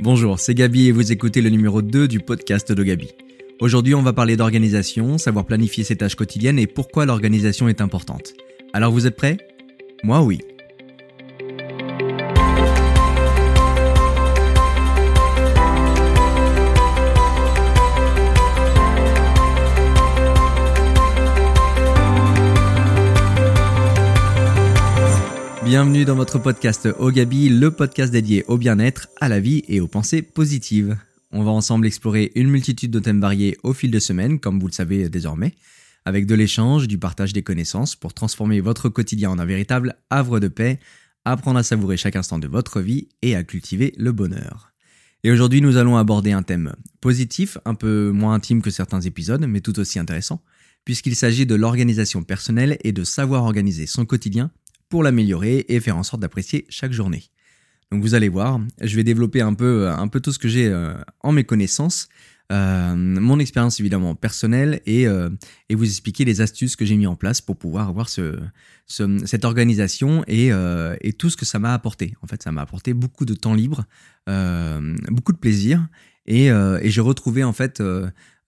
Bonjour, c'est Gabi et vous écoutez le numéro 2 du podcast de Gabi. Aujourd'hui, on va parler d'organisation, savoir planifier ses tâches quotidiennes et pourquoi l'organisation est importante. Alors vous êtes prêts? Moi oui. Bienvenue dans votre podcast Ogabi, le podcast dédié au bien-être, à la vie et aux pensées positives. On va ensemble explorer une multitude de thèmes variés au fil de semaines, comme vous le savez désormais, avec de l'échange, du partage des connaissances pour transformer votre quotidien en un véritable havre de paix, apprendre à savourer chaque instant de votre vie et à cultiver le bonheur. Et aujourd'hui, nous allons aborder un thème positif, un peu moins intime que certains épisodes, mais tout aussi intéressant, puisqu'il s'agit de l'organisation personnelle et de savoir organiser son quotidien pour l'améliorer et faire en sorte d'apprécier chaque journée. Donc vous allez voir, je vais développer un peu, un peu tout ce que j'ai euh, en mes connaissances, euh, mon expérience évidemment personnelle et, euh, et, vous expliquer les astuces que j'ai mis en place pour pouvoir avoir ce, cette organisation et, et, tout ce que ça m'a apporté. En fait, ça m'a apporté beaucoup de temps libre, beaucoup de plaisir et, et j'ai retrouvé en fait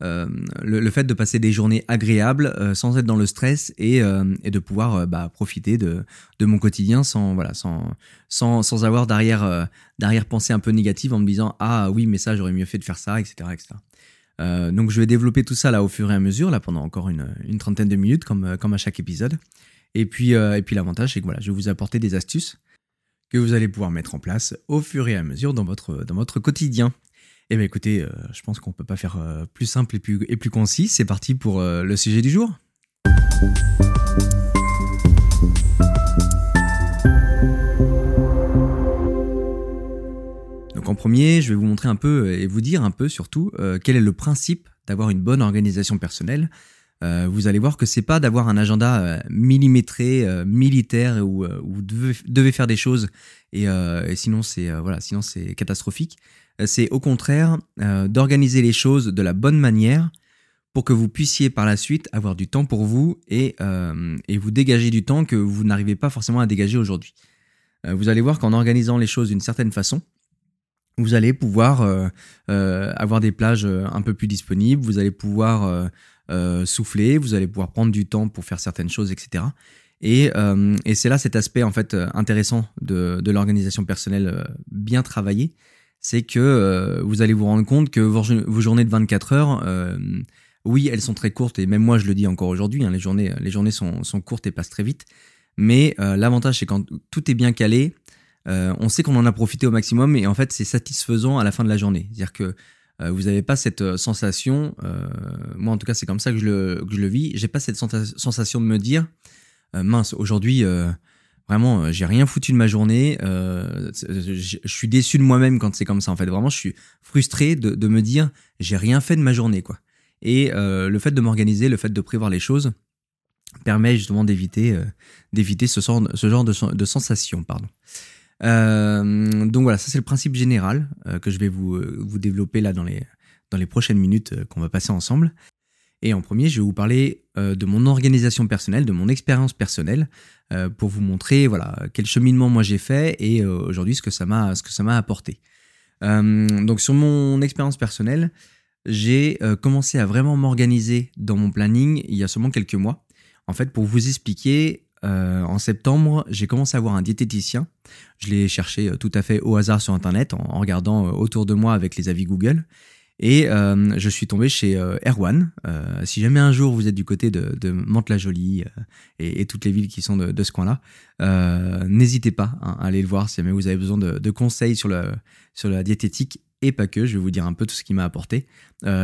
euh, le, fait de passer des journées agréables euh, sans être dans le stress et, euh, de pouvoir bah, profiter de, mon quotidien sans, voilà, sans, sans, sans avoir derrière, derrière pensée un peu négative en me disant Ah oui, mais ça, j'aurais mieux fait de faire ça, etc. etc. donc je vais développer tout ça là au fur et à mesure, là pendant encore une, une trentaine de minutes, comme, comme à chaque épisode. Et puis, et puis l'avantage, c'est que voilà, je vais vous apporter des astuces que vous allez pouvoir mettre en place au fur et à mesure dans votre, dans votre quotidien. Eh bien écoutez, euh, je pense qu'on ne peut pas faire euh, plus simple et plus, et plus concis. C'est parti pour euh, le sujet du jour. Donc en premier, je vais vous montrer un peu et vous dire un peu surtout quel est le principe d'avoir une bonne organisation personnelle. vous allez voir que c'est pas d'avoir un agenda millimétré, militaire où, vous devez, faire des choses et, et sinon c'est voilà, sinon c'est catastrophique c'est au contraire euh, d'organiser les choses de la bonne manière pour que vous puissiez par la suite avoir du temps pour vous et, euh, vous dégager du temps que vous n'arrivez pas forcément à dégager aujourd'hui. Euh, vous allez voir qu'en organisant les choses d'une certaine façon, vous allez pouvoir avoir des plages un peu plus disponibles, vous allez pouvoir souffler, vous allez pouvoir prendre du temps pour faire certaines choses, etc. Et, c'est là cet aspect en fait intéressant de, de l'organisation personnelle bien travaillée, c'est que euh, vous allez vous rendre compte que vos, journées de 24 heures, euh, oui, elles sont très courtes, et même moi je le dis encore aujourd'hui, hein, les journées, les journées sont, courtes et passent très vite, mais euh, l'avantage c'est quand tout est bien calé, on sait qu'on en a profité au maximum, et en fait c'est satisfaisant à la fin de la journée. C'est-à-dire que vous n'avez pas cette sensation, moi en tout cas c'est comme ça que je le, que je le vis, j'ai pas cette sensation de me dire, mince, aujourd'hui Vraiment, euh, j'ai rien foutu de ma journée. Euh, je, suis déçu de moi-même quand c'est comme ça. En fait, vraiment, je suis frustré de, me dire j'ai rien fait de ma journée, quoi. Et euh, le fait de m'organiser, le fait de prévoir les choses, permet justement d'éviter d'éviter ce, ce genre de, de sensation, pardon. donc voilà, ça c'est le principe général que je vais vous, vous développer là dans les dans les prochaines minutes qu'on va passer ensemble. Et en premier, je vais vous parler euh, de mon organisation personnelle, de mon expérience personnelle, euh, pour vous montrer voilà quel cheminement moi j'ai fait et euh, aujourd'hui ce que ça m'a ce que ça m'a apporté. donc sur mon expérience personnelle, j'ai commencé à vraiment m'organiser dans mon planning il y a seulement quelques mois. En fait, pour vous expliquer, en septembre, j'ai commencé à voir un diététicien. Je l'ai cherché tout à fait au hasard sur Internet en regardant autour de moi avec les avis Google. Et euh, je suis tombé chez euh, Erwan. Euh, si jamais un jour vous êtes du côté de, de Mantes-la-Jolie et, toutes les villes qui sont de, ce coin-là, n'hésitez pas hein, à aller le voir si jamais vous avez besoin de, conseils sur, le, sur la diététique et pas que. Je vais vous dire un peu tout ce qu'il m'a apporté.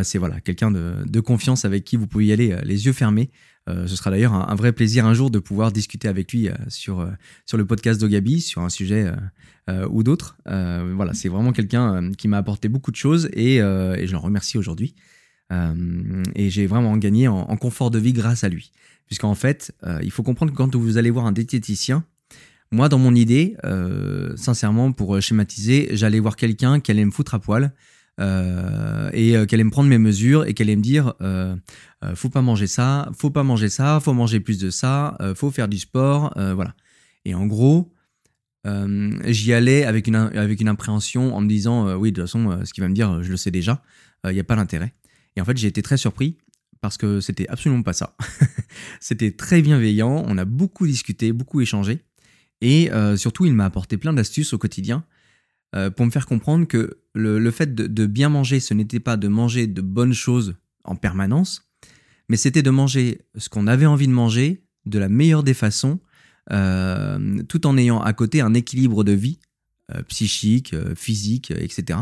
c'est voilà quelqu'un de, confiance avec qui vous pouvez y aller les yeux fermés. ce sera d'ailleurs un, vrai plaisir un jour de pouvoir discuter avec lui sur, sur le podcast d'Ogabi, sur un sujet euh, ou d'autres. Euh, voilà, c'est vraiment quelqu'un euh, qui m'a apporté beaucoup de choses et, je l'en remercie aujourd'hui. et j'ai vraiment gagné en, confort de vie grâce à lui. Puisqu'en fait, il faut comprendre que quand vous allez voir un diététicien, moi, dans mon idée, sincèrement, pour schématiser, j'allais voir quelqu'un qui allait me foutre à poil et qui allait me prendre mes mesures et allait me dire faut pas manger ça, faut pas manger ça, faut manger plus de ça, faut faire du sport, voilà. Et en gros, j'y allais avec une, avec une impréhension en me disant oui de toute façon ce qu'il va me dire je le sais déjà, il n'y a pas d'intérêt. Et en fait j'ai été très surpris parce que c'était absolument pas ça. c'était très bienveillant, on a beaucoup discuté, beaucoup échangé, et surtout il m'a apporté plein d'astuces au quotidien pour me faire comprendre que le, fait de, bien manger, ce n'était pas de manger de bonnes choses en permanence, mais c'était de manger ce qu'on avait envie de manger de la meilleure des façons, euh, tout en ayant à côté un équilibre de vie euh, psychique, euh, physique, etc.,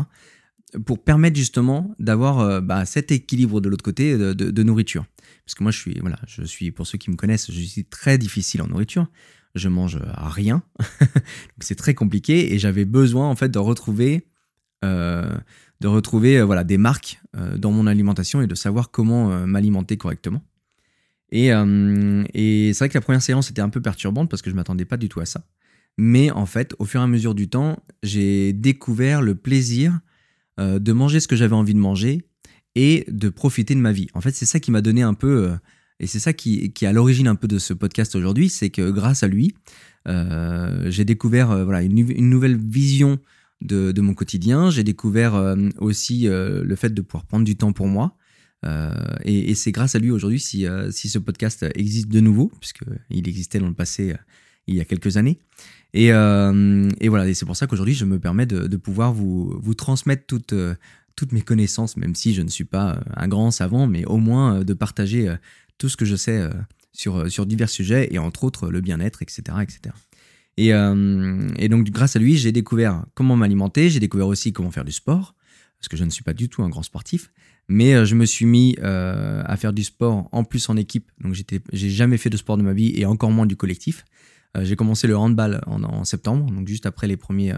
pour permettre justement d'avoir bah, cet équilibre de l'autre côté de, nourriture. Parce que moi, je suis, voilà, je suis, pour ceux qui me connaissent, je suis très difficile en nourriture. Je mange rien, c'est très compliqué et j'avais besoin en fait de retrouver de retrouver voilà des marques dans mon alimentation et de savoir comment m'alimenter correctement. Euh, et, c'est vrai que la première séance était un peu perturbante parce que je m'attendais pas du tout à ça. Mais en fait, au fur et à mesure du temps, j'ai découvert le plaisir euh, de manger ce que j'avais envie de manger et de profiter de ma vie. En fait, c'est ça qui m'a donné un peu, euh, et c'est ça qui, est à l'origine un peu de ce podcast aujourd'hui, c'est que grâce à lui, j'ai découvert voilà, une, nouvelle vision de, mon quotidien. J'ai découvert aussi le fait de pouvoir prendre du temps pour moi. Euh, et, c'est grâce à lui aujourd'hui si, euh, si ce podcast existe de nouveau, puisqu'il existait dans le passé euh, il y a quelques années. Et, voilà, et c'est pour ça qu'aujourd'hui, je me permets de, pouvoir vous, transmettre toutes, toutes mes connaissances, même si je ne suis pas un grand savant, mais au moins de partager tout ce que je sais sur, sur divers sujets, et entre autres le bien-être, etc. etc. Et, et donc, grâce à lui, j'ai découvert comment m'alimenter, j'ai découvert aussi comment faire du sport, parce que je ne suis pas du tout un grand sportif. Mais euh, je me suis mis euh, à faire du sport en plus en équipe. Donc j'ai jamais fait de sport de ma vie et encore moins du collectif. Euh, j'ai commencé le handball en, septembre, donc juste après les premiers,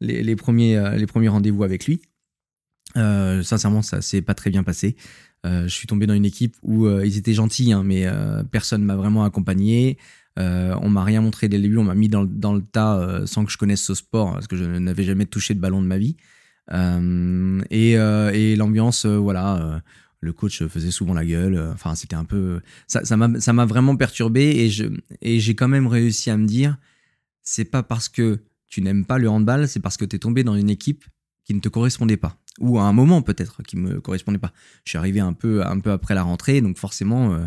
les, premiers, premiers rendez-vous avec lui. sincèrement, ça s'est pas très bien passé. Je suis tombé dans une équipe où ils étaient gentils, hein, mais personne m'a vraiment accompagné. on m'a rien montré dès le début, on m'a mis dans, le tas sans que je connaisse ce sport, parce que je n'avais jamais touché de ballon de ma vie. Euh, euh, et, l'ambiance, euh, voilà le coach faisait souvent la gueule. Enfin, c'était un peu. Ça m'a vraiment perturbé et j'ai quand même réussi à me dire c'est pas parce que tu n'aimes pas le handball, c'est parce que tu es tombé dans une équipe qui ne te correspondait pas. Ou à un moment peut-être qui me correspondait pas. Je suis arrivé un peu, un peu après la rentrée, donc forcément,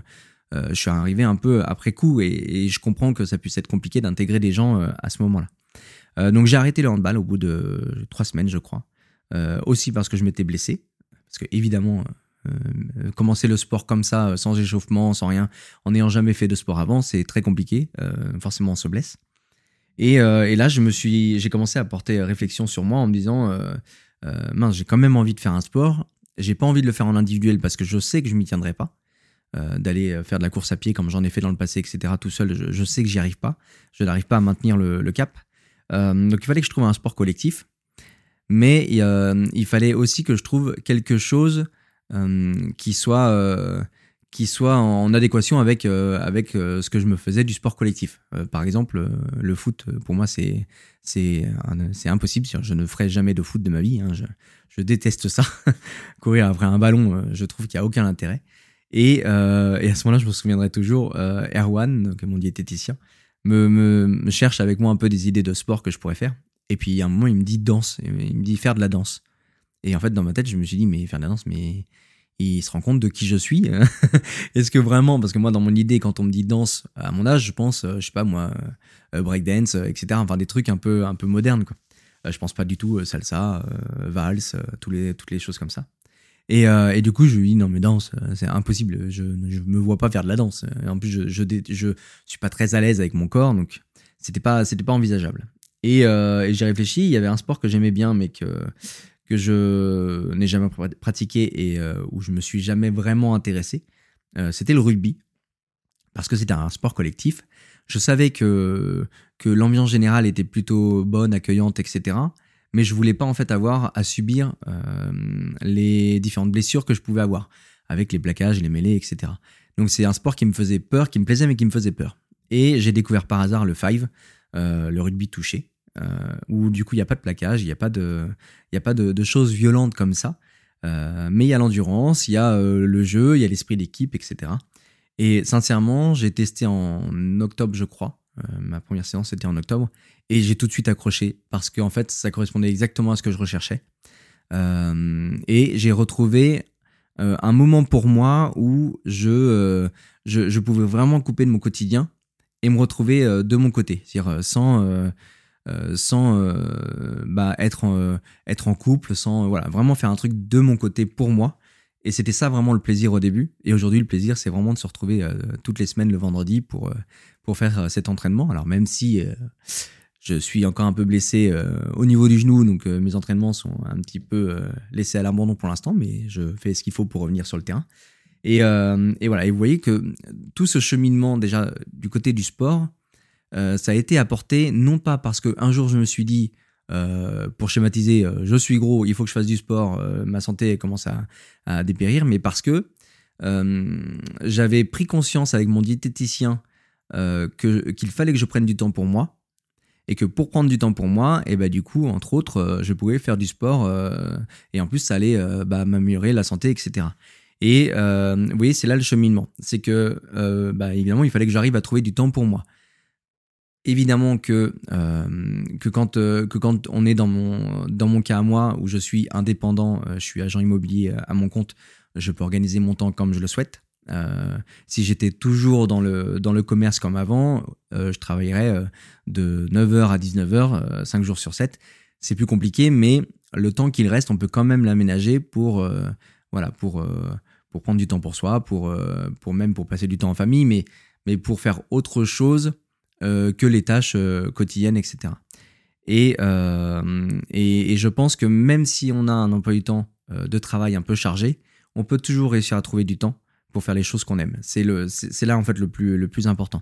je suis arrivé un peu après coup et, je comprends que ça puisse être compliqué d'intégrer des gens à ce moment-là. donc j'ai arrêté le handball au bout de trois semaines, je crois. Euh, aussi parce que je m'étais blessé. Parce que évidemment, euh, commencer le sport comme ça, sans échauffement, sans rien, en n'ayant jamais fait de sport avant, c'est très compliqué. Euh, forcément, on se blesse. Et, et, là, je me suis, j'ai commencé à porter réflexion sur moi en me disant, mince, j'ai quand même envie de faire un sport. J'ai pas envie de le faire en individuel parce que je sais que je m'y tiendrai pas. d'aller faire de la course à pied comme j'en ai fait dans le passé, etc. Tout seul, je, sais que j'y arrive pas. Je n'arrive pas à maintenir le, cap. donc il fallait que je trouve un sport collectif mais il fallait aussi que je trouve quelque chose euh, qui soit euh, qui soit en adéquation avec euh, avec ce que je me faisais du sport collectif. par exemple, le foot pour moi c'est c'est c'est impossible. Je ne ferai jamais de foot de ma vie. Hein. Je, déteste ça. Courir après un ballon, je trouve qu'il y a aucun intérêt. Et, et à ce moment-là, je me souviendrai toujours, Erwan, donc mon diététicien, me, me, me, cherche avec moi un peu des idées de sport que je pourrais faire. Et puis, à un moment, il me dit danse. Il me dit faire de la danse. Et en fait, dans ma tête, je me suis dit, mais faire de la danse, mais il se rend compte de qui je suis. Est-ce que vraiment, parce que moi, dans mon idée, quand on me dit danse, à mon âge, je pense, euh, je sais pas moi, euh, breakdance, euh, etc. Enfin, des trucs un peu, un peu modernes, quoi. Je pense pas du tout salsa, valse, les, toutes les choses comme ça. Et, et, du coup, je lui dis non, mais danse, c'est impossible. Je ne me vois pas faire de la danse. en plus, je, je, je, suis pas très à l'aise avec mon corps, donc c'était pas, pas envisageable. Euh, et, j'ai réfléchi, il y avait un sport que j'aimais bien, mais que, que je n'ai jamais pratiqué et euh, où je me suis jamais vraiment intéressé. Euh, c'était le rugby, parce que c'était un sport collectif. Je savais que, que l'ambiance générale était plutôt bonne, accueillante, etc. Mais je voulais pas en fait avoir à subir les différentes blessures que je pouvais avoir avec les plaquages, les mêlées, etc. Donc c'est un sport qui me faisait peur, qui me plaisait mais qui me faisait peur. Et j'ai découvert par hasard le five, le rugby touché. Euh, où du coup il n'y a pas de plaquage, il n'y a pas de, il a pas de, choses violentes comme ça. Euh, mais il y a l'endurance, il y a euh, le jeu, il y a l'esprit d'équipe, etc. Et sincèrement, j'ai testé en octobre, je crois. ma première séance c'était en octobre et j'ai tout de suite accroché parce qu'en fait ça correspondait exactement à ce que je recherchais. et j'ai retrouvé un moment pour moi où je, je, je, pouvais vraiment couper de mon quotidien et me retrouver de mon côté, c'est-à-dire sans euh, sans euh, bah, être, en, être en couple, sans voilà, vraiment faire un truc de mon côté pour moi. Et c'était ça vraiment le plaisir au début. Et aujourd'hui, le plaisir, c'est vraiment de se retrouver euh, toutes les semaines le vendredi pour, pour faire cet entraînement. Alors même si je suis encore un peu blessé au niveau du genou, donc mes entraînements sont un petit peu laissés à l'abandon pour l'instant, mais je fais ce qu'il faut pour revenir sur le terrain. Et, et, voilà, et vous voyez que tout ce cheminement déjà du côté du sport, euh, ça a été apporté non pas parce qu'un jour je me suis dit, euh, pour schématiser, euh, je suis gros, il faut que je fasse du sport, ma santé commence à, dépérir, mais parce que j'avais pris conscience avec mon diététicien qu'il fallait que je prenne du temps pour moi, et que pour prendre du temps pour moi, et bah du coup, entre autres, je pouvais faire du sport, et en plus ça allait bah, m'améliorer la santé, etc. Et vous voyez, c'est là le cheminement. C'est que, bah, évidemment, il fallait que j'arrive à trouver du temps pour moi. Évidemment que, euh, que, quand, euh, que quand on est dans mon, dans mon cas à moi, où je suis indépendant, euh, je suis agent immobilier à mon compte, je peux organiser mon temps comme je le souhaite. si j'étais toujours dans le, dans le commerce comme avant, je travaillerais de 9h à 19h, 5 jours sur 7. C'est plus compliqué, mais le temps qu'il reste, on peut quand même l'aménager pour, voilà, pour, pour prendre du temps pour soi, pour, pour même pour passer du temps en famille, mais, mais pour faire autre chose euh, que les tâches euh, quotidiennes, etc. Euh, et, et, je pense que même si on a un emploi du temps de travail un peu chargé, on peut toujours réussir à trouver du temps pour faire les choses qu'on aime. C'est là en fait le plus, le plus important.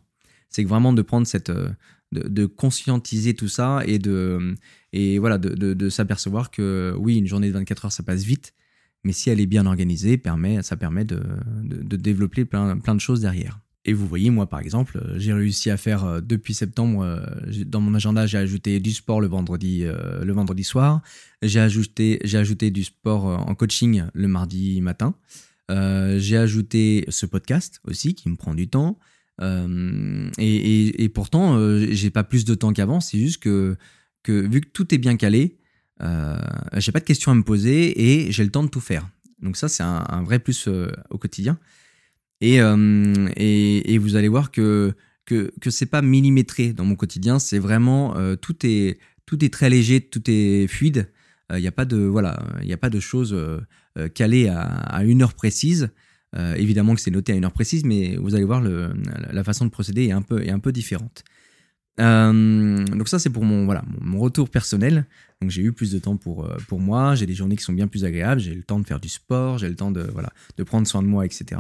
C'est vraiment de prendre cette, de, conscientiser tout ça et de, et voilà, de, de, s'apercevoir que oui, une journée de 24 heures, ça passe vite, mais si elle est bien organisée, permet, ça permet de, de développer plein, plein de choses derrière. Et vous voyez, moi par exemple, euh, j'ai réussi à faire euh, depuis septembre, euh, dans mon agenda, j'ai ajouté du sport le vendredi, le vendredi soir, j'ai ajouté, ajouté du sport en coaching le mardi matin, j'ai ajouté ce podcast aussi qui me prend du temps. et, et, pourtant, j'ai pas plus de temps qu'avant, c'est juste que, vu que tout est bien calé, j'ai pas de questions à me poser et j'ai le temps de tout faire. Donc ça, c'est un vrai plus au quotidien. Euh, et, et, vous allez voir que, que, que pas millimétré dans mon quotidien, c'est vraiment euh, tout, est, tout est très léger, tout est fluide. Il euh, n'y a pas de voilà, il a pas de choses calées à, à, une heure précise. évidemment que c'est noté à une heure précise, mais vous allez voir le, la façon de procéder est un peu, est un peu différente. donc ça c'est pour mon voilà mon retour personnel. Donc j'ai eu plus de temps pour pour moi. J'ai des journées qui sont bien plus agréables. J'ai le temps de faire du sport. J'ai le temps de voilà de prendre soin de moi, etc.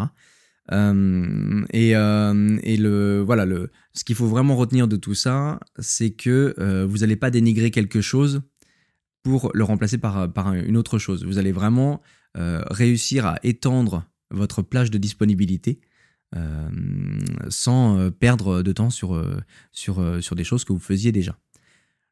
Euh, et, euh, et, le voilà le ce qu'il faut vraiment retenir de tout ça, c'est que euh, vous n'allez pas dénigrer quelque chose pour le remplacer par, par une autre chose. Vous allez vraiment réussir à étendre votre plage de disponibilité sans perdre de temps sur, sur, sur des choses que vous faisiez déjà.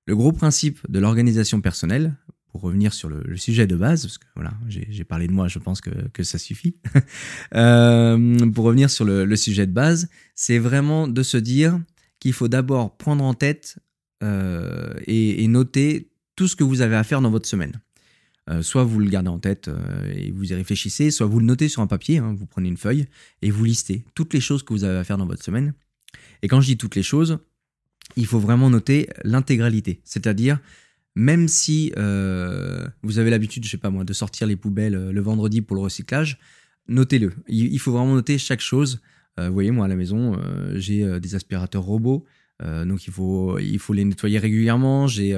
Le gros principe de l'organisation personnelle, pour revenir sur le, sujet de base, parce que voilà, j'ai parlé de moi, je pense que, que ça suffit. euh, pour revenir sur le, sujet de base, c'est vraiment de se dire qu'il faut d'abord prendre en tête euh, et, noter tout ce que vous avez à faire dans votre semaine. Euh, soit vous le gardez en tête et vous y réfléchissez, soit vous le notez sur un papier, hein, vous prenez une feuille et vous listez toutes les choses que vous avez à faire dans votre semaine. Et quand je dis toutes les choses, il faut vraiment noter l'intégralité, c'est-à-dire même si euh, vous avez l'habitude, je sais pas moi, de sortir les poubelles euh, le vendredi pour le recyclage, notez-le. Il, faut vraiment noter chaque chose. Euh, vous voyez, moi à la maison, j'ai des aspirateurs robots, donc il faut, il faut les nettoyer régulièrement. J'ai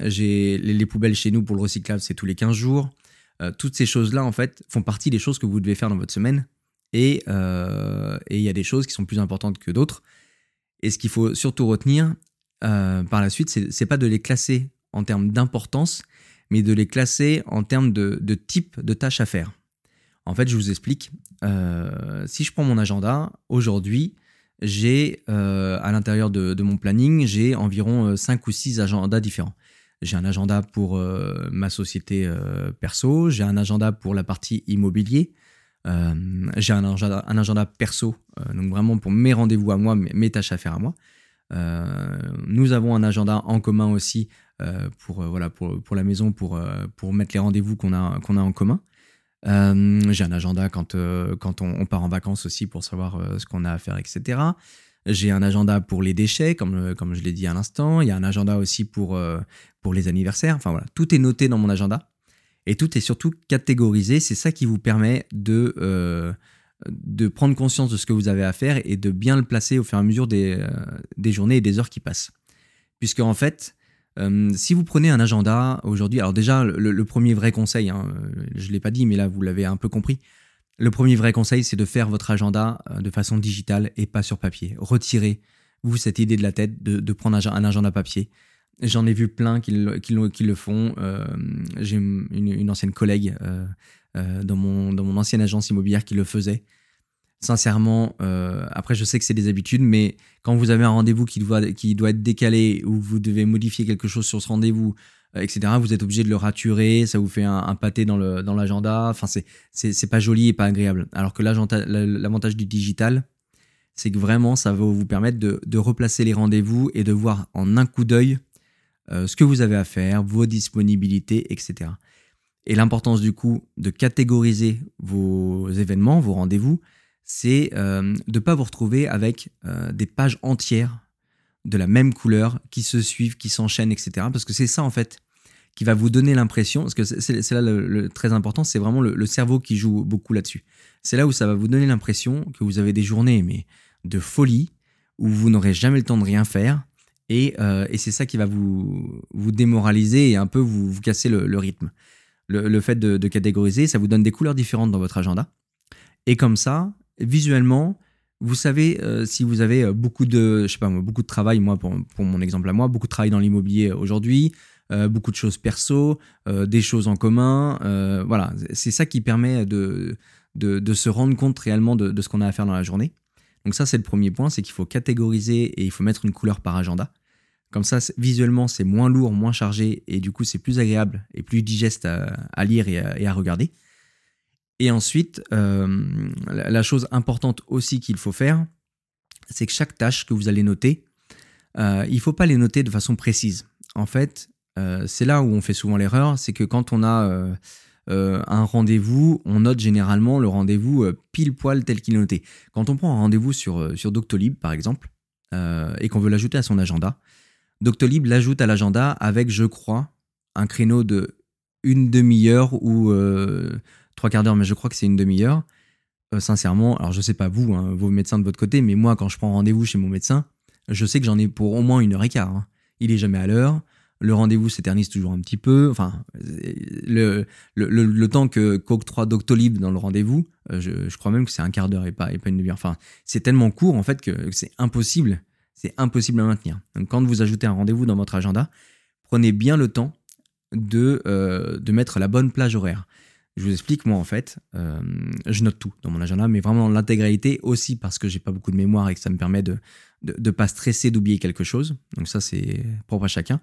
j'ai les, poubelles chez nous pour le recyclage, c'est tous les 15 jours. toutes ces choses-là, en fait, font partie des choses que vous devez faire dans votre semaine. Et il y a des choses qui sont plus importantes que d'autres. Et ce qu'il faut surtout retenir par la suite, c'est pas de les classer en termes d'importance, mais de les classer en termes de, type de tâches à faire. En fait, je vous explique. Euh, si je prends mon agenda, aujourd'hui, j'ai euh, à l'intérieur de, mon planning, j'ai environ 5 euh, ou 6 agendas différents. J'ai un agenda pour ma société perso, j'ai un agenda pour la partie immobilier, j'ai un agenda, un agenda perso, donc vraiment pour mes rendez-vous à moi, mes, tâches à faire à moi. nous avons un agenda en commun aussi pour, voilà, pour, pour, la maison, pour, pour mettre les rendez-vous qu'on a, qu'on a en commun. J'ai un agenda quand, quand on, part en vacances aussi pour savoir ce qu'on a à faire, etc. J'ai un agenda pour les déchets, comme, comme je l'ai dit à l'instant. Il y a un agenda aussi pour, euh, pour les anniversaires. Enfin voilà, tout est noté dans mon agenda. Et tout est surtout catégorisé. C'est ça qui vous permet de, euh, de prendre conscience de ce que vous avez à faire et de bien le placer au fur et à mesure des, euh, des journées et des heures qui passent. Puisque en fait, si vous prenez un agenda aujourd'hui, alors déjà, le, premier vrai conseil, hein, je ne l'ai pas dit, mais là, vous l'avez un peu compris, le premier vrai conseil, c'est de faire votre agenda euh, de façon digitale et pas sur papier. Retirez-vous cette idée de la tête de, prendre un agenda papier. J'en ai vu plein qui, le font. Euh, j'ai une, ancienne collègue euh, dans mon ancienne agence immobilière qui le faisait. Sincèrement, après je sais que c'est des habitudes, mais quand vous avez un rendez-vous qui doit, qui doit être décalé ou vous devez modifier quelque chose sur ce rendez-vous, euh, etc. Vous êtes obligé de le raturer, ça vous fait un, pâté dans l'agenda. Dans enfin, c'est pas joli et pas agréable. Alors que l'avantage du digital, c'est que vraiment, ça va vous permettre de, replacer les rendez-vous et de voir en un coup d'œil euh, ce que vous avez à faire, vos disponibilités, etc. Et l'importance du coup de catégoriser vos événements, vos rendez-vous, c'est euh, de ne pas vous retrouver avec des pages entières de la même couleur qui se suivent, qui s'enchaînent, etc. Parce que c'est ça en fait qui va vous donner l'impression, parce que c'est là le, très important, c'est vraiment le, cerveau qui joue beaucoup là-dessus. C'est là où ça va vous donner l'impression que vous avez des journées mais de folie, où vous n'aurez jamais le temps de rien faire, et, euh, c'est ça qui va vous, vous démoraliser et un peu vous, vous casser le, rythme. Le, fait de, catégoriser, ça vous donne des couleurs différentes dans votre agenda, et comme ça, visuellement, vous savez euh, si vous avez euh, beaucoup de, je sais pas beaucoup de travail, moi pour, mon exemple à moi, beaucoup de travail dans l'immobilier aujourd'hui, euh, beaucoup de choses perso, des choses en commun. Voilà, c'est ça qui permet de, de, se rendre compte réellement de, ce qu'on a à faire dans la journée. Donc ça, c'est le premier point, c'est qu'il faut catégoriser et il faut mettre une couleur par agenda. Comme ça, visuellement, c'est moins lourd, moins chargé, et du coup, c'est plus agréable et plus digeste à, lire et à, regarder. Et ensuite, la, chose importante aussi qu'il faut faire, c'est que chaque tâche que vous allez noter, il ne faut pas les noter de façon précise. En fait, euh, c'est là où on fait souvent l'erreur, c'est que quand on a euh, euh, un rendez-vous, on note généralement le rendez-vous pile poil tel qu'il est noté. Quand on prend un rendez-vous sur, sur Doctolib, par exemple, et qu'on veut l'ajouter à son agenda, Doctolib l'ajoute à l'agenda avec, je crois, un créneau de une demi-heure ou trois quarts d'heure, mais je crois que c'est une demi-heure. sincèrement, alors je sais pas vous, hein, vos médecins de votre côté, mais moi, quand je prends rendez-vous chez mon médecin, je sais que j'en ai pour au moins une heure et quart. Hein. Il est jamais à l'heure le rendez-vous s'éternise toujours un petit peu. Enfin, le, le, temps que qu'octroie Doctolib dans le rendez-vous, euh, je, crois même que c'est un quart d'heure et pas, et pas une demi-heure. Enfin, c'est tellement court en fait que c'est impossible. C'est impossible à maintenir. Donc, quand vous ajoutez un rendez-vous dans votre agenda, prenez bien le temps de, euh, de mettre la bonne plage horaire. Je vous explique, moi en fait, euh, je note tout dans mon agenda, mais vraiment l'intégralité aussi parce que j'ai pas beaucoup de mémoire et que ça me permet de ne de, pas stresser d'oublier quelque chose. Donc ça, c'est propre à chacun.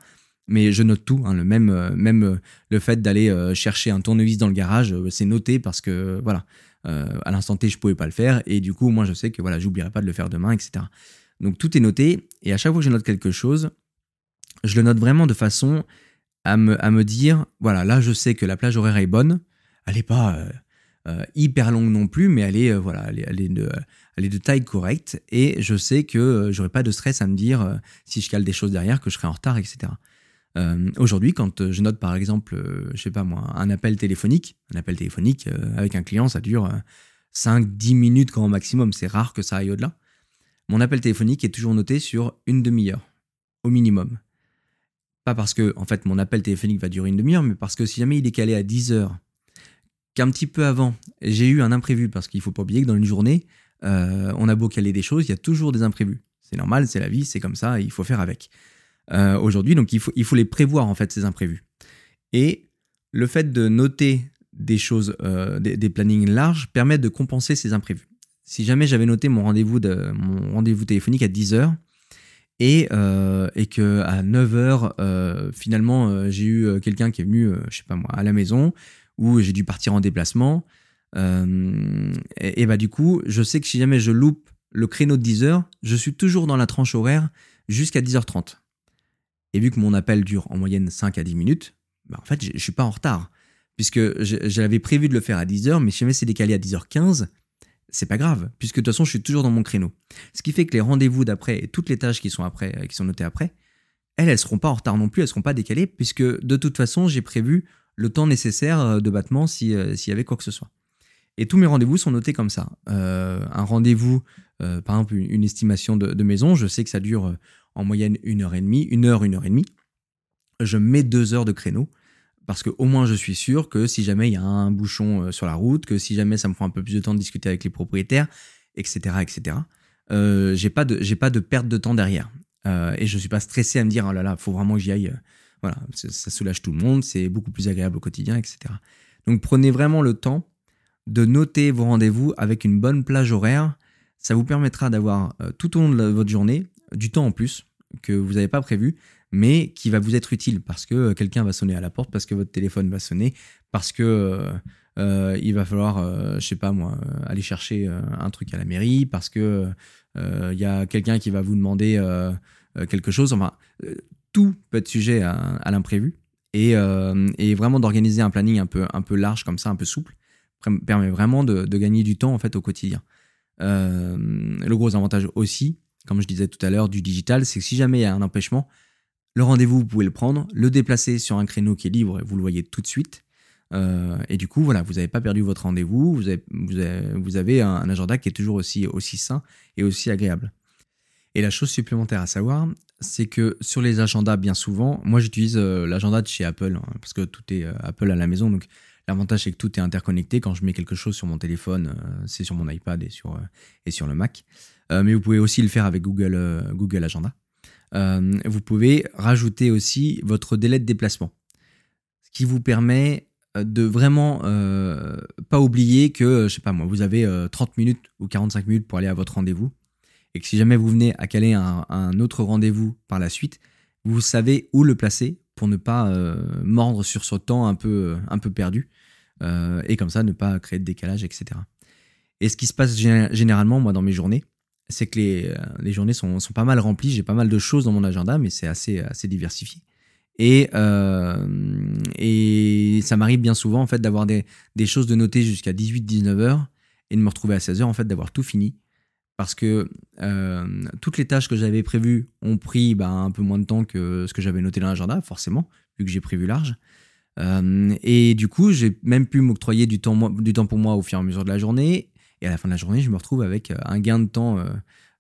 Mais je note tout, hein, le même, euh, même euh, le fait d'aller chercher un tournevis dans le garage, c'est noté parce que voilà, à l'instant T, je pouvais pas le faire et du coup, moi, je sais que voilà, j'oublierai pas de le faire demain, etc. Donc tout est noté et à chaque fois que je note quelque chose, je le note vraiment de façon à me, à me dire voilà, là, je sais que la plage horaire est bonne, elle est pas hyper longue non plus, mais elle est voilà, elle de, taille correcte et je sais que j'aurai pas de stress à me dire si je cale des choses derrière que je serai en retard, etc. Euh, aujourd'hui, quand je note par exemple, euh, je sais pas moi, un appel téléphonique, un appel téléphonique euh, avec un client, ça dure 5-10 minutes grand maximum, c'est rare que ça aille au-delà. Mon appel téléphonique est toujours noté sur une demi-heure, au minimum. Pas parce que, en fait, mon appel téléphonique va durer une demi-heure, mais parce que si jamais il est calé à 10 heures, qu'un petit peu avant, j'ai eu un imprévu, parce qu'il faut pas oublier que dans une journée, on a beau caler des choses, il y a toujours des imprévus. C'est normal, c'est la vie, c'est comme ça, il faut faire avec. Euh, aujourd'hui. Donc il faut, il faut les prévoir en fait ces imprévus. Et le fait de noter des choses, euh, des, plannings larges permet de compenser ces imprévus. Si jamais j'avais noté mon rendez-vous rendez-vous téléphonique à 10 heures et, euh, et que à 9 heures finalement j'ai eu quelqu'un qui est venu, je sais pas moi, à la maison ou j'ai dû partir en déplacement. et, et, bah du coup, je sais que si jamais je loupe le créneau de 10 heures, je suis toujours dans la tranche horaire jusqu'à 10h30. Et vu que mon appel dure en moyenne 5 à 10 minutes, bah, en fait, je suis pas en retard. Puisque j'avais prévu de le faire à 10h, mais si jamais c'est décalé à 10h15, c'est pas grave, puisque de toute façon, je suis toujours dans mon créneau. Ce qui fait que les rendez-vous d'après et toutes les tâches qui sont euh, notées après, elles, elles seront pas en retard non plus, elles seront pas décalées, puisque de toute façon, j'ai prévu le temps nécessaire euh, de battement euh, s'il y avait quoi que ce soit. Et tous mes rendez-vous sont notés comme ça. un rendez-vous, par exemple, une, estimation de, maison, je sais que ça dure en moyenne une heure et demie, une heure, une heure et demie. Je mets deux heures de créneau parce que au moins je suis sûr que si jamais il y a un bouchon euh, sur la route, que si jamais ça me prend un peu plus de temps de discuter avec les propriétaires, etc., etc. Euh, j'ai pas de j'ai pas de perte de temps derrière euh, et je suis pas stressé à me dire oh là là faut vraiment que j'y aille. Voilà, ça soulage tout le monde, c'est beaucoup plus agréable au quotidien, etc. Donc prenez vraiment le temps de noter vos rendez-vous avec une bonne plage horaire. Ça vous permettra d'avoir tout au long de votre journée du temps en plus que vous n'avez pas prévu mais qui va vous être utile parce que euh, quelqu'un va sonner à la porte, parce que votre téléphone va sonner, parce que euh, euh, il va falloir, je sais pas moi, aller chercher un truc à la mairie, parce que il y a quelqu'un qui va vous demander quelque chose. Enfin, tout peut être sujet à, l'imprévu et, vraiment d'organiser un planning un peu, large comme ça, un peu souple, permet vraiment de, gagner du temps au quotidien. le gros avantage aussi, comme je disais tout à l'heure, du digital, c'est que si jamais il y a un empêchement, le rendez-vous, vous pouvez le prendre, le déplacer sur un créneau qui est libre et vous le voyez tout de suite. Euh, et du coup, voilà, vous n'avez pas perdu votre rendez-vous, vous avez, un, agenda qui est toujours aussi sain et aussi agréable. Et la chose supplémentaire à savoir, c'est que sur les agendas, bien souvent, moi j'utilise euh, l'agenda de chez Apple, hein, parce que tout est euh, Apple à la maison, donc l'avantage c'est que tout est interconnecté. Quand je mets quelque chose sur mon téléphone, c'est sur mon iPad et sur, et sur le Mac. mais vous pouvez aussi le faire avec Google, Google Agenda. Euh, vous pouvez rajouter aussi votre délai de déplacement. Ce qui vous permet euh, de vraiment euh, pas oublier que, je sais pas moi, vous avez 30 minutes ou 45 minutes pour aller à votre rendez-vous et que si jamais vous venez à caler un, autre rendez-vous par la suite, vous savez où le placer pour ne pas mordre sur ce temps un peu, un peu perdu et comme ça ne pas créer de décalage, etc. Et ce qui se passe généralement, moi, dans mes journées, c'est que les, euh, les, journées sont, pas mal remplies. J'ai pas mal de choses dans mon agenda, mais c'est assez, assez diversifié. Et, euh, et ça m'arrive bien souvent en fait d'avoir des, des, choses de noter jusqu'à 18-19 heures et de me retrouver à 16 heures en fait d'avoir tout fini parce que euh, toutes les tâches que j'avais prévues ont pris bah, un peu moins de temps que ce que j'avais noté dans l'agenda forcément vu que j'ai prévu large et du coup j'ai même pu m'octroyer du temps, pour moi au fur et à mesure de la journée et à la fin de la journée, je me retrouve avec euh, un gain de temps euh,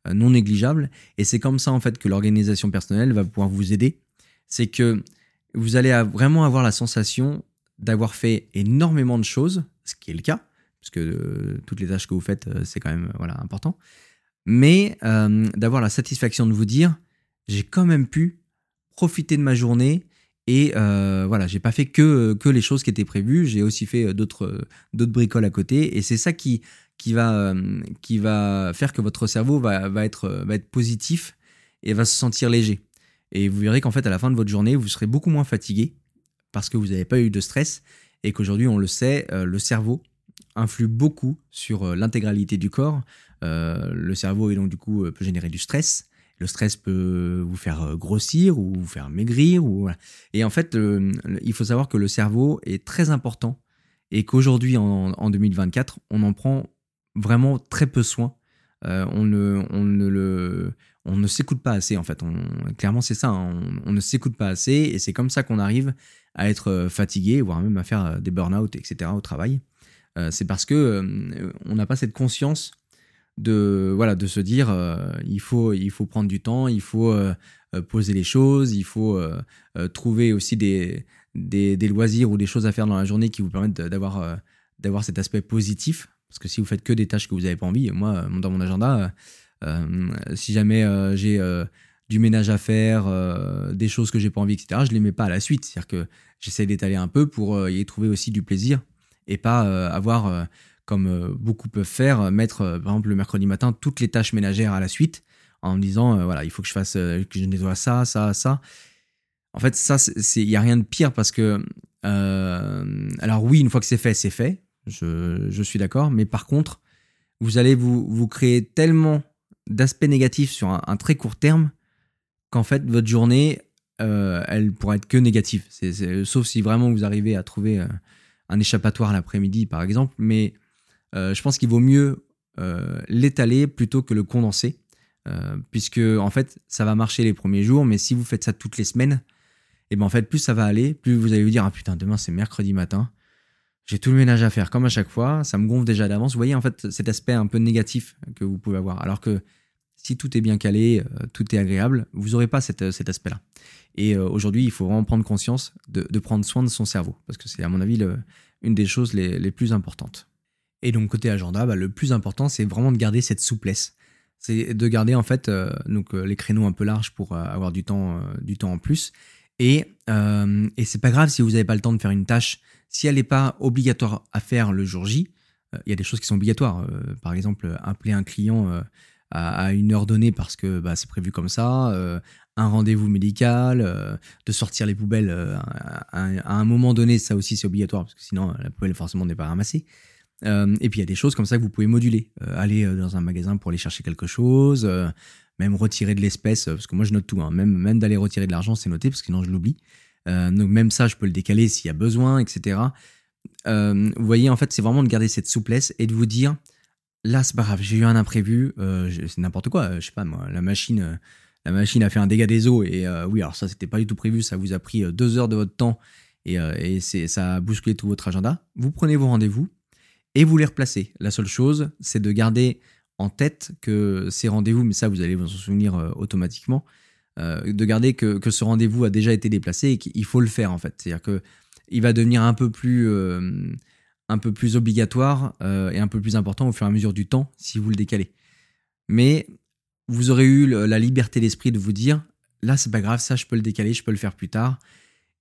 euh, non négligeable. Et c'est comme ça, en fait, que l'organisation personnelle va pouvoir vous aider. C'est que vous allez vraiment avoir la sensation d'avoir fait énormément de choses, ce qui est le cas, puisque toutes les tâches que vous faites, c'est quand même voilà, important. Mais d'avoir la satisfaction de vous dire, j'ai quand même pu profiter de ma journée et euh, voilà, j'ai pas fait que, que les choses qui étaient prévues, j'ai aussi fait d'autres d'autres bricoles à côté. Et c'est ça qui, qui, va, qui va faire que votre cerveau va, va, être, va être positif et va se sentir léger. Et vous verrez qu'en fait, à la fin de votre journée, vous serez beaucoup moins fatigué parce que vous n'avez pas eu de stress et qu'aujourd'hui, on le sait, euh, le cerveau influe beaucoup sur euh, l'intégralité du corps. Euh, le cerveau, et donc, du coup, peut générer du stress le stress peut vous faire euh, grossir ou vous faire maigrir. Et en fait, il faut savoir que le cerveau est très important et qu'aujourd'hui, en, 2024, on en prend vraiment très peu soin. Euh, on ne, on ne le, on ne s'écoute pas assez en fait. clairement, c'est ça. Hein. on, ne s'écoute pas assez et c'est comme ça qu'on arrive à être euh, fatigué, voire même à faire des burn-out, etc. au travail. C'est parce que on n'a pas cette conscience de voilà de se dire euh, il faut il faut prendre du temps il faut euh, euh, poser les choses il faut trouver aussi des, des, loisirs ou des choses à faire dans la journée qui vous permettent d'avoir d'avoir cet aspect positif. Parce que si vous faites que des tâches que vous n'avez pas envie moi dans mon agenda si jamais j'ai du ménage à faire des choses que j'ai pas envie etc je les mets pas à la suite. C'est à dire que j'essaie d'étaler un peu pour y trouver aussi du plaisir et pas avoir comme euh, beaucoup peuvent faire, euh, mettre euh, par exemple le mercredi matin toutes les tâches ménagères à la suite en me disant voilà il faut que je fasse que je nettoie ça ça ça. En fait ça il y a rien de pire parce que alors oui une fois que c'est fait c'est fait. Je, je suis d'accord. Mais par contre vous allez vous, vous créer tellement d'aspects négatifs sur un, très court terme qu'en fait votre journée, elle pourrait être que négative. sauf si vraiment vous arrivez à trouver un échappatoire l'après-midi, par exemple. Mais je pense qu'il vaut mieux l'étaler plutôt que le condenser. puisque en fait ça va marcher les premiers jours, mais si vous faites ça toutes les semaines, et ben en fait plus ça va aller, plus vous allez vous dire ah putain demain c'est mercredi matin, j'ai tout le ménage à faire comme à chaque fois, ça me gonfle déjà d'avance. Vous voyez en fait cet aspect un peu négatif que vous pouvez avoir. Alors que si tout est bien calé, euh, tout est agréable, vous n'aurez pas cet aspect-là. Et euh, aujourd'hui, il faut vraiment prendre conscience de, prendre soin de son cerveau, parce que c'est à mon avis une des choses les, plus importantes. Et donc côté agenda, bah, le plus important, c'est vraiment de garder cette souplesse. C'est de garder en fait euh, donc, les créneaux un peu larges pour avoir du temps, du temps en plus. Et, et c'est pas grave si vous n'avez pas le temps de faire une tâche si elle n'est pas obligatoire à faire le jour J, euh, il y a des choses qui sont obligatoires. Euh, par exemple, appeler un client euh, à, une heure donnée parce que bah, c'est prévu comme ça, un rendez-vous médical, de sortir les poubelles à, un moment donné, ça aussi c'est obligatoire parce que sinon la poubelle forcément n'est pas ramassée. et puis il y a des choses comme ça que vous pouvez moduler. aller dans un magasin pour aller chercher quelque chose, même retirer de l'espèce, parce que moi je note tout, hein. même, d'aller retirer de l'argent c'est noté parce que sinon je l'oublie. Euh, donc même ça, je peux le décaler s'il y a besoin, etc. Euh, vous voyez, en fait, c'est vraiment de garder cette souplesse et de vous dire, là, c'est pas grave, j'ai eu un imprévu, euh, c'est n'importe quoi, je sais pas moi, la machine, la machine a fait un dégât des eaux et oui, alors ça, c'était pas du tout prévu, ça vous a pris deux heures de votre temps et, ça a bousculé tout votre agenda. Vous prenez vos rendez-vous et vous les replacez. La seule chose, c'est de garder en tête que ces rendez-vous, mais ça, vous allez vous en souvenir automatiquement, euh, de garder que, ce rendez-vous a déjà été déplacé et qu'il faut le faire en fait. C'est-à-dire que il va devenir un peu plus, euh, un peu plus obligatoire euh, et un peu plus important au fur et à mesure du temps si vous le décalez. Mais vous aurez eu la liberté d'esprit de vous dire là c'est pas grave, ça je peux le décaler, je peux le faire plus tard.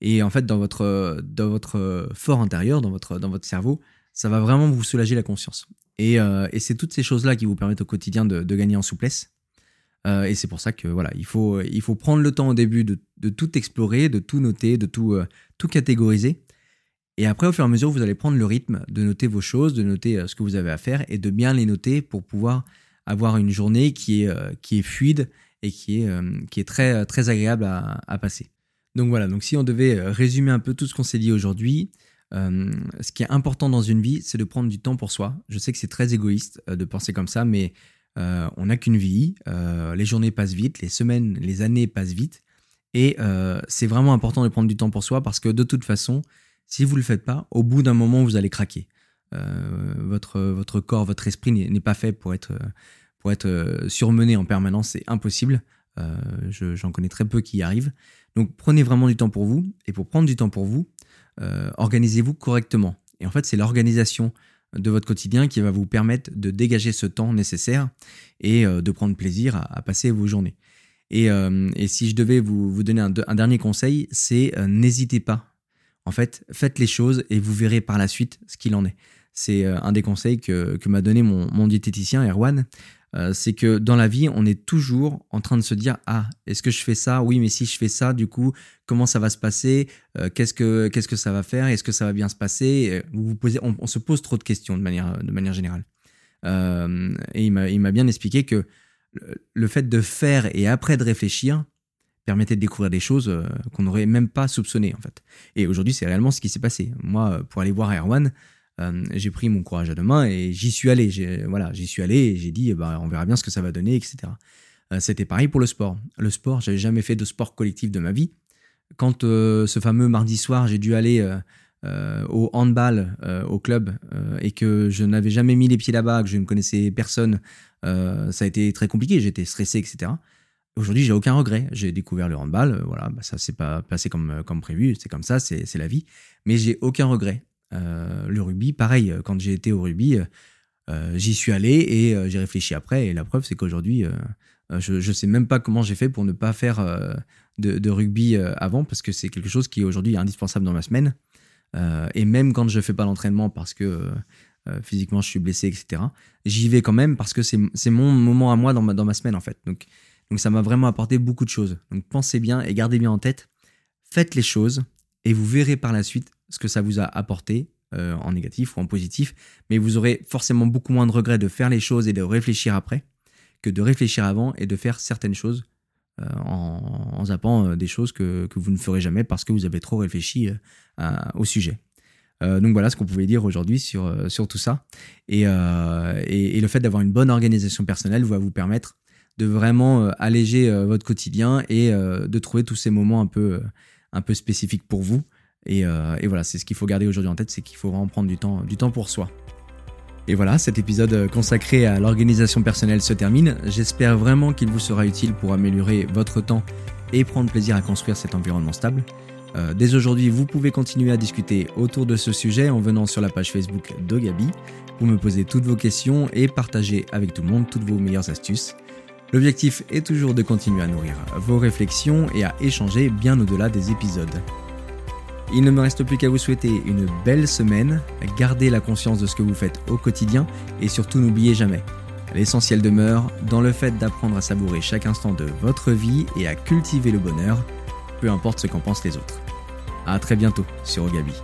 Et en fait dans votre, dans votre fort intérieur, dans votre, dans votre cerveau, ça va vraiment vous soulager la conscience. Et, c'est toutes ces choses-là qui vous permettent au quotidien de gagner en souplesse. Euh, et c'est pour ça que voilà, il faut, il faut prendre le temps au début de, de tout explorer, de tout noter, de tout, euh, tout catégoriser. Et après, au fur et à mesure, vous allez prendre le rythme de noter vos choses, de noter euh, ce que vous avez à faire et de bien les noter pour pouvoir avoir une journée qui est, qui est fluide et qui est, qui est très, très agréable à, passer. Donc voilà, donc si on devait résumer un peu tout ce qu'on s'est dit aujourd'hui, ce qui est important dans une vie, c'est de prendre du temps pour soi. Je sais que c'est très égoïste de penser comme ça, mais euh, on n'a qu'une vie, euh, les journées passent vite, les semaines, les années passent vite, et euh, c'est vraiment important de prendre du temps pour soi parce que de toute façon, si vous ne le faites pas, au bout d'un moment, vous allez craquer. votre, votre corps, votre esprit n'est pas fait pour être, pour être surmené en permanence, c'est impossible. J'en connais très peu qui y arrivent. Donc prenez vraiment du temps pour vous, et pour prendre du temps pour vous, organisez-vous correctement. Et en fait, c'est l'organisation de votre quotidien qui va vous permettre de dégager ce temps nécessaire et euh, de prendre plaisir à, passer vos journées. Euh, et, si je devais vous, donner un, dernier conseil, c'est euh, n'hésitez pas. En fait, faites les choses et vous verrez par la suite ce qu'il en est. C'est un des conseils que, m'a donné mon, mon diététicien, Erwan. Euh, c'est que dans la vie, on est toujours en train de se dire ah est-ce que je fais ça? Oui, mais si je fais ça, du coup, comment ça va se passer? Euh, Qu'est-ce que que ça va faire? Est-ce que ça va bien se passer? Vous vous posez, on, se pose trop de questions de manière de manière générale. Euh, et il m'a bien expliqué que le fait de faire et après de réfléchir permettait de découvrir des choses qu'on n'aurait même pas soupçonnées en fait. Et aujourd'hui, c'est réellement ce qui s'est passé. Moi, pour aller voir Erwan, euh, j'ai pris mon courage à deux mains et j'y suis allé. Voilà, j'y suis allé et j'ai dit, bah, on verra bien ce que ça va donner, etc. Euh, c'était pareil pour le sport. Le sport, j'avais jamais fait de sport collectif de ma vie. Quand euh, ce fameux mardi soir, j'ai dû aller au handball, au club, et que je n'avais jamais mis les pieds là-bas, que je ne connaissais personne, ça a été très compliqué. J'étais stressé, etc. Aujourd'hui, j'ai aucun regret. J'ai découvert le handball. voilà, bah, ça s'est pas passé comme, comme prévu. C'est comme ça, c'est la vie. Mais j'ai aucun regret. Euh, le rugby, pareil, quand j'ai été au rugby, euh, j'y suis allé et euh, j'ai réfléchi après. Et la preuve, c'est qu'aujourd'hui, je ne sais même pas comment j'ai fait pour ne pas faire de, rugby avant, parce que c'est quelque chose qui aujourd'hui est indispensable dans ma semaine. et même quand je ne fais pas l'entraînement parce que physiquement je suis blessé, etc., j'y vais quand même parce que c'est mon moment à moi dans ma, dans ma semaine en fait. Donc, donc ça m'a vraiment apporté beaucoup de choses. Donc pensez bien et gardez bien en tête, faites les choses et vous verrez par la suite ce que ça vous a apporté euh, en négatif ou en positif, mais vous aurez forcément beaucoup moins de regrets de faire les choses et de réfléchir après que de réfléchir avant et de faire certaines choses en, zappant des choses que, vous ne ferez jamais parce que vous avez trop réfléchi au sujet. donc voilà ce qu'on pouvait dire aujourd'hui sur, tout ça. Et le fait d'avoir une bonne organisation personnelle va vous permettre de vraiment alléger votre quotidien et de trouver tous ces moments un peu, un peu spécifiques pour vous euh, et, voilà, c'est ce qu'il faut garder aujourd'hui en tête, c'est qu'il faut vraiment prendre du temps, du temps pour soi. Et voilà, cet épisode consacré à l'organisation personnelle se termine. J'espère vraiment qu'il vous sera utile pour améliorer votre temps et prendre plaisir à construire cet environnement stable. Euh, dès aujourd'hui, vous pouvez continuer à discuter autour de ce sujet en venant sur la page Facebook d'Ogabi pour me poser toutes vos questions et partager avec tout le monde toutes vos meilleures astuces. L'objectif est toujours de continuer à nourrir vos réflexions et à échanger bien au-delà des épisodes. Il ne me reste plus qu'à vous souhaiter une belle semaine, gardez la conscience de ce que vous faites au quotidien et surtout n'oubliez jamais, l'essentiel demeure dans le fait d'apprendre à savourer chaque instant de votre vie et à cultiver le bonheur, peu importe ce qu'en pensent les autres. A très bientôt sur Ogabi.